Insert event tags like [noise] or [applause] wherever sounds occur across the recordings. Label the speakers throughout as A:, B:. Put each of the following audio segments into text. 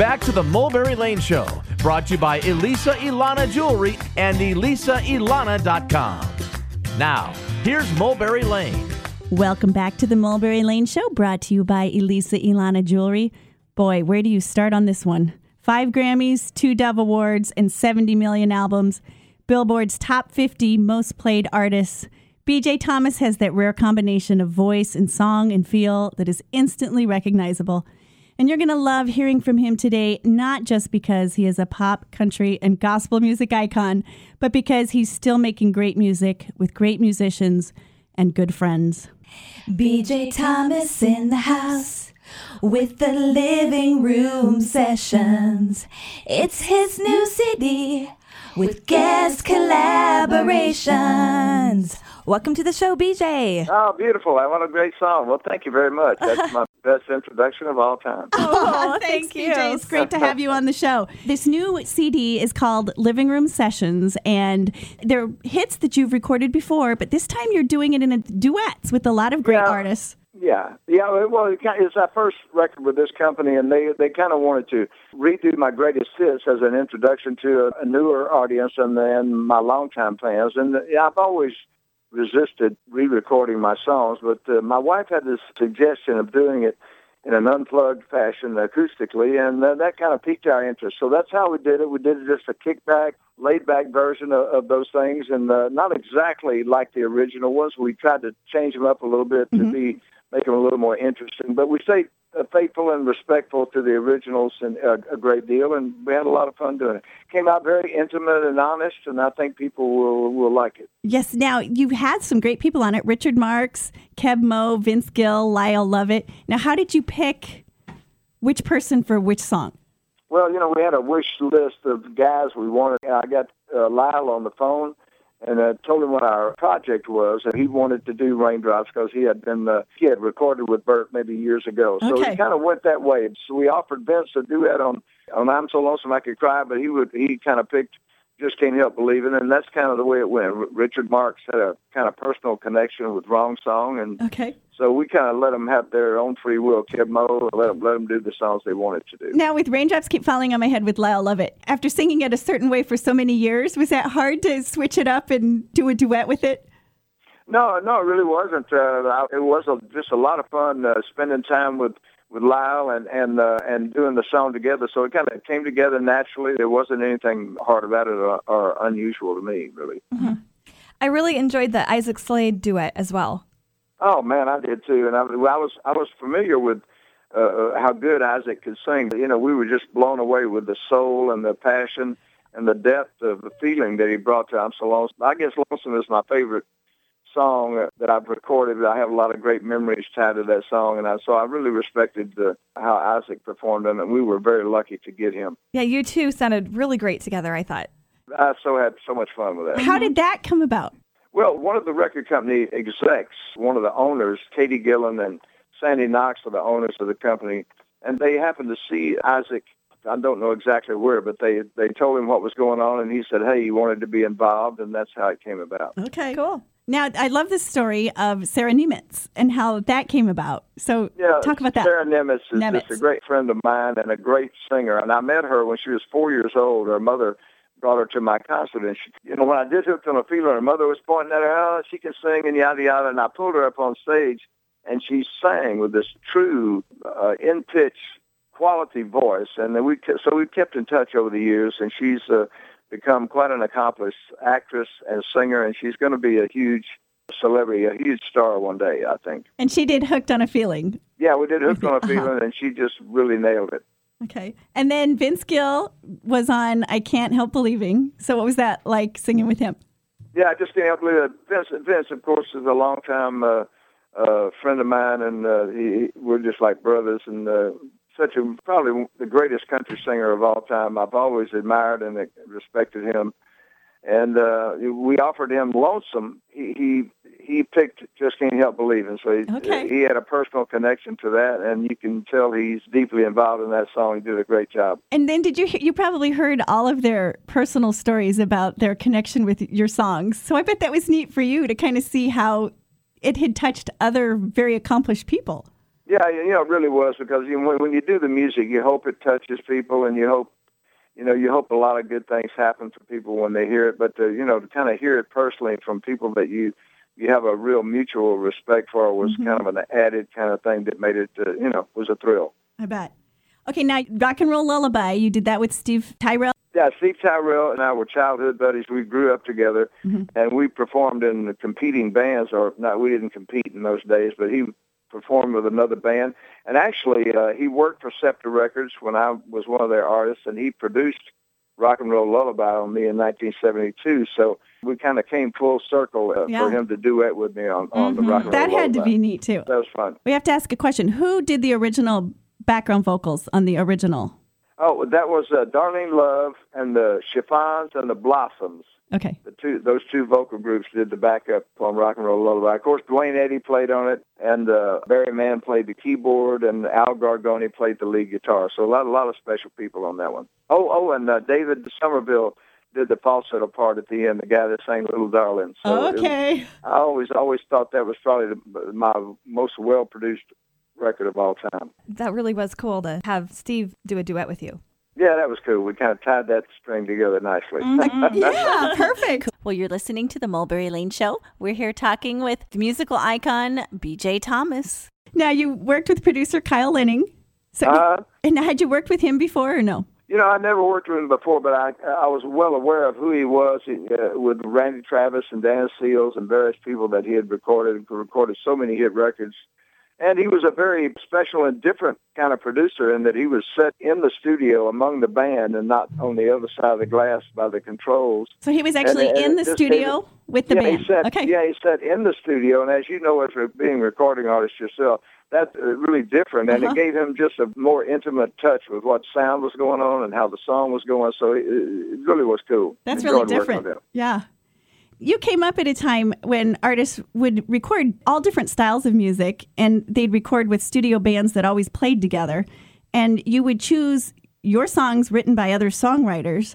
A: back to the Mulberry Lane Show, brought to you by Elisa Ilana Jewelry and ElisaIlana.com. Now, here's Mulberry Lane.
B: Welcome back to the Mulberry Lane Show, brought to you by Elisa Ilana Jewelry. Boy, where do you start on this one? Five Grammys, two Dove Awards, and 70 million albums. Billboard's top 50 most played artists. BJ Thomas has that rare combination of voice and song and feel that is instantly recognizable. And you're going to love hearing from him today, not just because he is a pop, country, and gospel music icon, but because he's still making great music with great musicians and good friends.
C: BJ Thomas in the house with the living room sessions. It's his new CD with guest collaborations. Welcome to the show, BJ.
D: Oh, beautiful. I want a great song. Well, thank you very much. That's my [laughs] best introduction of all time.
B: Oh,
C: thank you.
B: BJ. It's great to have you on the show. This new CD is called Living Room Sessions, and they're hits that you've recorded before, but this time you're doing it in a duets with a lot of great
D: Yeah.
B: artists.
D: Yeah, yeah. Well, it it's our first record with this company, and they they kind of wanted to redo my greatest hits as an introduction to a, a newer audience and then my longtime fans. And yeah, I've always resisted re-recording my songs, but uh, my wife had this suggestion of doing it in an unplugged fashion acoustically, and uh, that kind of piqued our interest. So that's how we did it. We did just a kickback, laid-back version of, of those things, and uh, not exactly like the original ones. We tried to change them up a little bit to be make them a little more interesting. But we stayed uh, faithful and respectful to the originals and uh, a great deal, and we had a lot of fun doing it. Came out very intimate and honest, and I think people will will like it.
B: Yes, now you've had some great people on it Richard Marx, Keb' Mo', Vince Gill, Lyle Lovett. Now, how did you pick which person for which song?
D: Well, you know, we had a wish list of guys we wanted. I got uh, Lyle on the phone and I told him what our project was, and he wanted to do Raindrops because he had been uh, he had recorded with Burt maybe years ago. So
B: Okay.
D: he kind of went that way. So we offered Vince a duet on on I'm So Lonesome I Could Cry, but he would he kind of picked Just Can't Help Believing, and that's kind of the way it went. R- Richard Marx had a kind of personal connection with Wrong Song, and
B: Okay.
D: so we kind of let them have their own free will. Keb' Mo', let them let them do the songs they wanted to do.
B: Now, with Raindrops Keep Falling on My Head with Lyle Lovett, after singing it a certain way for so many years, was that hard to switch it up and do a duet with it?
D: No, no, it really wasn't. Uh, I- it was a, just a lot of fun uh, spending time with with Lyle and and uh, and doing the song together. So it kind of came together naturally. There wasn't anything hard about it or, or unusual to me, really.
E: I really enjoyed the Isaac Slade duet as well.
D: Oh man, I did too, and I, I was I was familiar with uh, uh, how good Isaac could sing. You know, we were just blown away with the soul and the passion and the depth of the feeling that he brought to "I'm So Lonesome." I guess "Lonesome" is my favorite song uh, that I've recorded. I have a lot of great memories tied to that song, and I, so I really respected uh, how Isaac performed on it. And we were very lucky to get him.
E: Yeah, you two sounded really great together, I thought.
D: I so had so much fun with that.
B: How did that come about?
D: Well, one of the record company execs, one of the owners, Katie Gillen and Sandy Knox are the owners of the company, and they happened to see Isaac. I don't know exactly where, but they they told him what was going on, and he said, "Hey, he wanted to be involved," and that's how it came about.
B: Okay.
E: Cool.
B: Now, I love the story of Sara Niemietz and how that came about. So,
D: Yeah,
B: talk about that.
D: Sara Niemietz is
B: Niemietz.
D: just a great friend of mine and a great singer, and I met her when she was four years old. Her mother brought her to my concert, and she, you know, when I did "Hooked on a Feeling," her mother was pointing at her, "Oh, she can sing," and yada yada, and I pulled her up on stage, and she sang with this true, uh, in pitch, quality voice, and then we so we kept in touch over the years, and she's uh, become quite an accomplished actress and singer, and she's going to be a huge celebrity, a huge star one day, I think.
B: And she did Hooked on a Feeling.
D: Yeah, we did Hooked on a
B: Uh-huh.
D: Feeling, and she just really nailed it.
B: Okay. And then Vince Gill was on I Can't Help Believing. So, what was that like singing with him?
D: Yeah, I just can't help believe it. Vince, Vince, of course, is a longtime uh, uh, friend of mine, and uh, he, we're just like brothers. And uh, such a probably the greatest country singer of all time. I've always admired and respected him. And uh, we offered him "Lonesome." He he he picked "Just Can't Help Believing," so he,
B: Okay.
D: he had a personal connection to that, and you can tell he's deeply involved in that song. He did a great job.
B: And then did you you probably heard all of their personal stories about their connection with your songs. So I bet that was neat for you to kind of see how it had touched other very accomplished people.
D: Yeah, you know, it really was because you know, when, when you do the music, you hope it touches people, and you hope, you know, you hope a lot of good things happen to people when they hear it. But to, you know, to kind of hear it personally from people that you you have a real mutual respect for was
B: Mm-hmm.
D: kind of an added kind of thing that made it, uh, you know, was a thrill.
B: I bet. Okay, now rock and roll lullaby. You did that with Steve Tyrell.
D: Yeah, Steve Tyrell and I were childhood buddies. We grew up together,
B: Mm-hmm.
D: and we performed in competing bands. Or not, we didn't compete in those days, but he performed with another band. And actually, uh, he worked for Scepter Records when I was one of their artists, and he produced Rock and Roll Lullaby on me in 1972. So we kind of came full circle uh,
B: Yeah.
D: for him to duet with me on, on the Rock and roll.
B: That
D: Roll
B: had to be neat too.
D: That was fun.
B: We have to ask a question. Who did the original background vocals on the original?
D: Oh, that was uh, Darlene Love and the Chiffons and the Blossoms.
B: Okay.
D: the two those two vocal groups did the backup on Rock and Roll Lullaby. Of course, Duane Eddy played on it, and uh, Barry Mann played the keyboard, and Al Gorgoni played the lead guitar. So a lot, a lot of special people on that one. Oh, oh, and uh, David Somerville did the falsetto part at the end, the guy that sang Little Darling. So it was-
B: okay.
D: I always, always thought that was probably the, my most well produced record of all time.
E: That really was cool to have Steve do a duet with you.
D: Yeah, that was cool. We kind of tied that string together nicely. [laughs]
B: Yeah, perfect. [laughs]
C: Well, you're listening to the Mulberry Lane Show. We're here talking with musical icon BJ Thomas.
B: Now you worked with producer Kyle Lehning. So,
D: Uh,
B: and had you worked with him before or no?
D: You know, I never worked with him before, but I I was well aware of who he was he, uh, with Randy Travis and Dan Seals and various people that he had recorded and recorded so many hit records. And he was a very special and different kind of producer in that he was set in the studio among the band and not on the other side of the glass by the controls.
B: So he was actually
D: And- and
B: in the studio with the
D: yeah,
B: band.
D: He sat,
B: okay.
D: Yeah, he sat in the studio, and as you know, as being a recording artist yourself, that's uh, really different, and
B: Uh-huh.
D: it gave him just a more intimate touch with what sound was going on and how the song was going. So it, it really was cool.
B: That's
D: Enjoyed
B: really different. Yeah. You came up at a time when artists would record all different styles of music and they'd record with studio bands that always played together. And you would choose your songs written by other songwriters,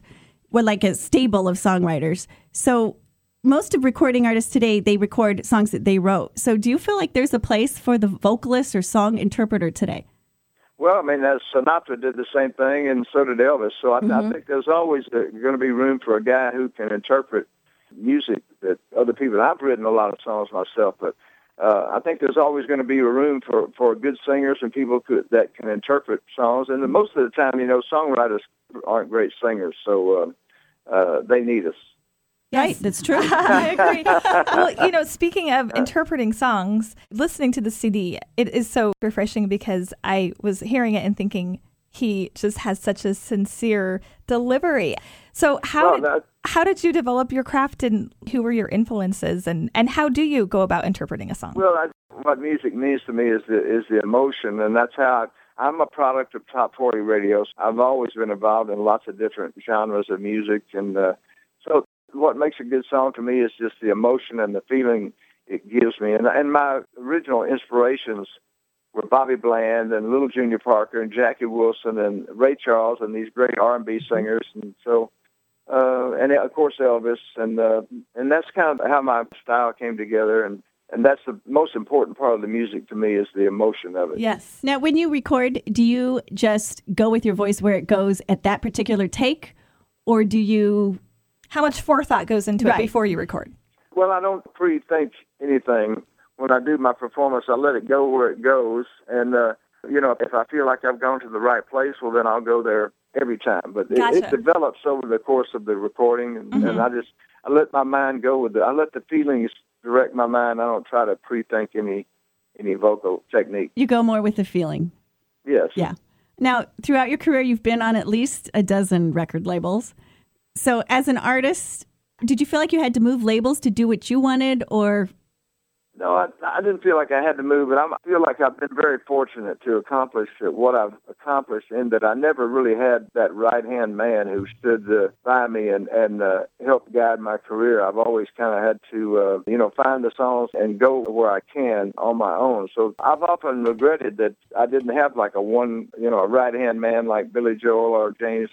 B: well, like a stable of songwriters. So most of recording artists today, they record songs that they wrote. So do you feel like there's a place for the vocalist or song interpreter today?
D: Well, I mean, Sinatra did the same thing, and so did Elvis. So I,
B: Mm-hmm.
D: I think there's always uh, going to be room for a guy who can interpret music that other people. I've written a lot of songs myself, but uh, I think there's always going to be a room for for good singers and people could, that can interpret songs. And most of the time, you know, songwriters aren't great singers, so uh, uh, they need us.
B: Right, that's true. [laughs]
E: I agree. well, you know, speaking of [laughs] interpreting songs, listening to the CD, it is so refreshing because I was hearing it and thinking he just has such a sincere delivery. So how
D: Well,
E: did,
D: that-
E: how did you develop your craft and who were your influences and, and how do you go about interpreting a song?
D: Well, I, what music means to me is the is the emotion, and that's how I, I'm a product of top 40 radios. I've always been involved in lots of different genres of music, and uh, so what makes a good song to me is just the emotion and the feeling it gives me. And and my original inspirations were Bobby Bland and Little Junior Parker and Jackie Wilson and Ray Charles and these great R&B singers, and so. Uh, and of course Elvis, and uh, and that's kind of how my style came together, and and that's the most important part of the music to me is the emotion of it.
B: Yes. Now, when you record, do you just go with your voice where it goes at that particular take, or do you?
E: How much forethought goes into
B: Right.
E: it before you record?
D: Well, I don't pre-think anything when I do my performance. I let it go where it goes, and uh, you know, if I feel like I've gone to the right place, well, then I'll go there every time. But it,
E: Gotcha.
D: it develops over the course of the recording, and, and mm-hmm. I just I let my mind go with it. I let the feelings direct my mind. I don't try to pre-think any any vocal technique.
B: You go more with the feeling.
D: Yes.
B: Yeah. Now, throughout your career, you've been on at least a dozen record labels. So, as an artist, did you feel like you had to move labels to do what you wanted, or
D: No, I, I didn't feel like I had to move, but I'm, I feel like I've been very fortunate to accomplish what I've accomplished in that I never really had that right hand man who stood uh, by me and and uh, helped guide my career. I've always kind of had to, uh, you know, find the songs and go where I can on my own. So I've often regretted that I didn't have like a one, you know, a right hand man like Billy Joel or James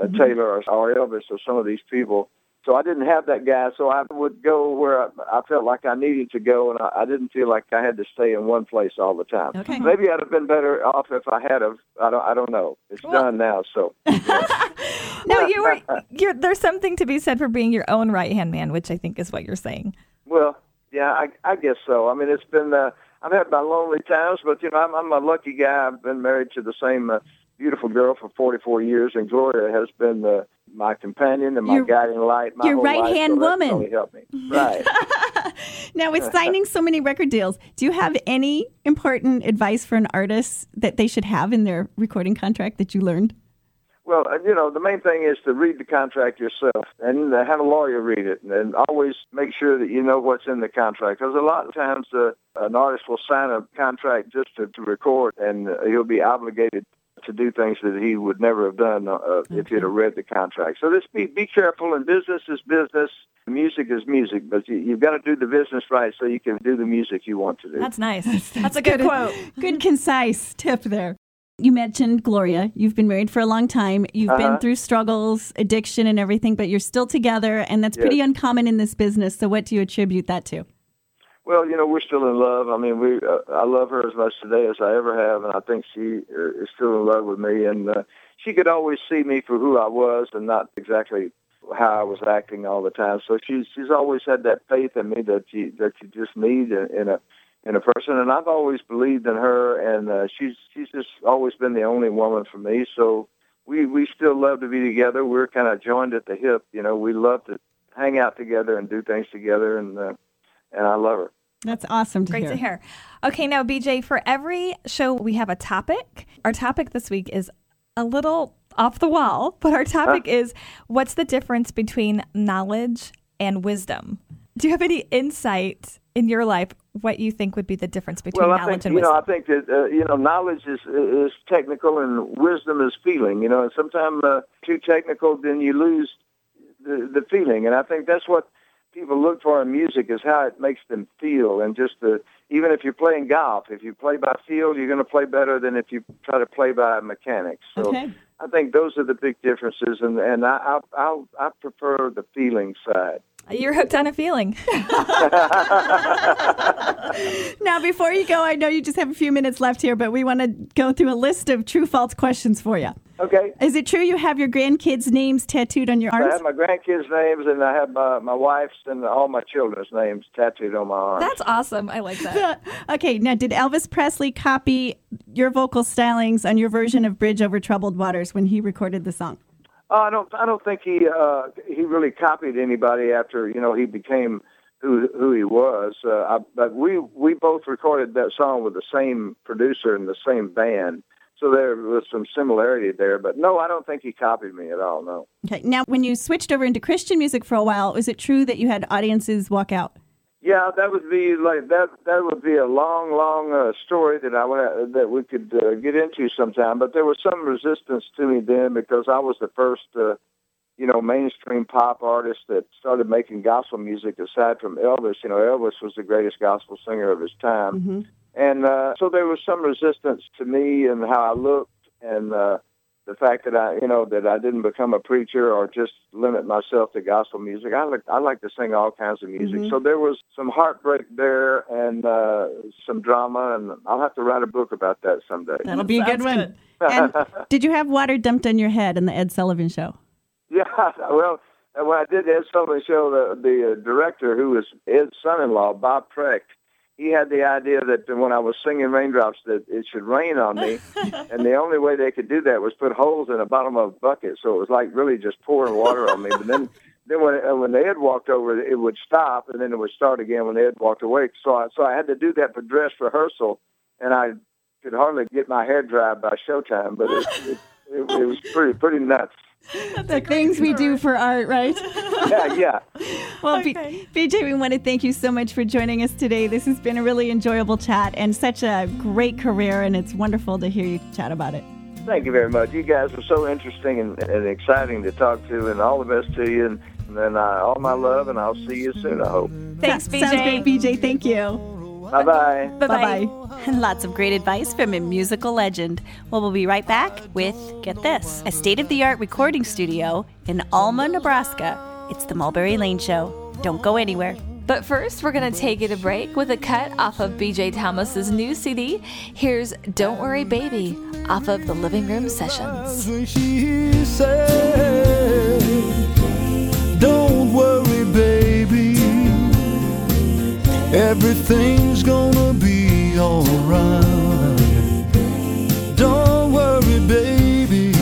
D: uh, Taylor or, or Elvis or some of these people So I didn't have that guy, so I would go where I, I felt like I needed to go, and I, I didn't feel like I had to stay in one place all the time.
B: Okay.
D: Maybe I'd have been better off if I had have. I don't. I don't know. It's done now, so. [laughs]
E: No, you were. You're, there's something to be said for being your own right hand man, which I think is what you're saying.
D: Well, yeah, I, I guess so. I mean, it's been. Uh, I've had my lonely times, but you know, I'm, I'm a lucky guy. I've been married to the same uh, beautiful girl for 44 years, and Gloria has been uh, my companion and my
B: Your-
D: guiding light. My
B: your right-hand
D: so
B: woman.
D: Really helped me. Right. [laughs]
B: Now, with signing so many record deals, do you have any important advice for an artist that they should have in their recording contract that you learned?
D: Well, uh, you know, the main thing is to read the contract yourself and uh, have a lawyer read it, and always make sure that you know what's in the contract. Because a lot of times uh, an artist will sign a contract just to, to record, and uh, he'll be obligated to do things that he would never have done uh, uh, if he'd have read the contract. So just be be careful. And business is business. Music is music, but you, you've got to do the business right so you can do the music you want to do.
E: That's nice. That's, a good quote. [laughs]
B: Good, concise tip there. You mentioned Gloria. You've been married for a long time. You've been
D: Uh-huh.
B: through struggles, addiction, and everything, but you're still together, and that's pretty uncommon in this business. So, what do you attribute that to?
D: Well, you know, we're still in love. I mean, we uh, I love her as much today as I ever have, and I think she uh, is still in love with me. And uh, she could always see me for who I was, and not exactly how I was acting all the time. So she's she's always had that faith in me that you that you just need in, in a in a person. And I've always believed in her, and uh, she's she's just always been the only woman for me. So we we still love to be together. We're kind of joined at the hip. You know, we love to hang out together and do things together, and uh, and I love her.
B: That's awesome to
E: Great
B: hear.
E: to hear. Okay, now BJ, for every show we have a topic. Our topic this week is a little off the wall, [laughs] but our topic is what's the difference between knowledge and wisdom? Do you have any insight in your life what you think would be the difference between
D: Well, I
E: knowledge
D: think
E: and
D: you know. I think that uh, you know, knowledge is is technical and wisdom is feeling. You know, and sometimes uh, too technical, then you lose the the feeling. And I think that's what people look for in music is how it makes them feel. And just the even if you're playing golf, if you play by feel, you're going to play better than if you try to play by mechanics. So
B: Okay.
D: I think those are the big differences. And and I I I, prefer the feeling side.
E: You're hooked on a feeling. [laughs]
B: Now, before you go, I know you just have a few minutes left here, but we want to go through a list of true false questions for you.
D: Okay.
B: Is it true you have your grandkids' names tattooed on your arms?
D: I have my grandkids' names and I have my, my wife's and all my children's names tattooed on my arms.
E: That's awesome. I like that. [laughs]
B: okay, now did Elvis Presley copy your vocal stylings on your version of Bridge Over Troubled Waters when he recorded the song?
D: Oh, I don't. I don't think he uh, he really copied anybody after you know he became who who he was. Uh, I, but we we both recorded that song with the same producer and the same band, so there was some similarity there. But no, I don't think he copied me at all. No.
B: Okay, now when you switched over into Christian music for a while, was it true that you had audiences walk out?
D: Yeah, that would be like that. That would be a long, long uh, story that I would, that we could uh, get into sometime. But there was some resistance to me then because I was the first, uh, you know, mainstream pop artist that started making gospel music. Aside from Elvis, you know, Elvis was the greatest gospel singer of his time, and uh, so there was some resistance to me and how I looked and. uh the fact that I, you know, that I didn't become a preacher or just limit myself to gospel music. I like I like to sing all kinds of music. So there was some heartbreak there and uh, some drama, and I'll have to write a book about that someday.
B: That'll be a good one. [laughs] and did you have water dumped on your head in the Ed Sullivan show?
D: Yeah, [laughs] well, when I did the Ed Sullivan show, the the uh, director who was Ed's son-in-law, Bob Precht, he had the idea that when I was singing Raindrops that it should rain on me, [laughs] and the only way they could do that was put holes in the bottom of a bucket, so it was like really just pouring water on me. But then, [laughs] then when uh, when Ed walked over, it would stop, and then it would start again when Ed walked away. So I, so I had to do that for dress rehearsal, and I could hardly get my hair dried by showtime, but it, it, it, it was pretty pretty nuts.
B: The things we do for art, right? [laughs]
D: Yeah, yeah.
B: Well, B- BJ, we want to thank you so much for joining us today. This has been a really enjoyable chat and such a great career, and it's wonderful to hear you chat about it.
D: Thank you very much. You guys were so interesting and, and exciting to talk to, and all the best to you. And, and then uh, all my love, and I'll see you soon. I hope.
E: Thanks,
B: Sounds
E: BJ.
B: great, BJ. Thank you.
D: Bye bye.
E: Bye
B: Bye
E: bye.
B: bye. [laughs]
C: And lots of great advice from a musical legend. Well, we'll be right back with, get this, a state of the art recording studio in Alma, Nebraska
B: It's the Mulberry Lane Show. Don't go anywhere.
E: But first, we're going to take it a break with a cut off of BJ Thomas's new CD. Here's Don't Worry Baby off of the Living Room Sessions.
F: She said, Don't worry, Everything's gonna be alright. Don't worry, baby.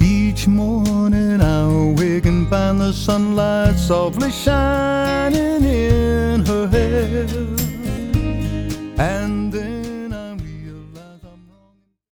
F: Each morning I awake and find the sunlight softly hair.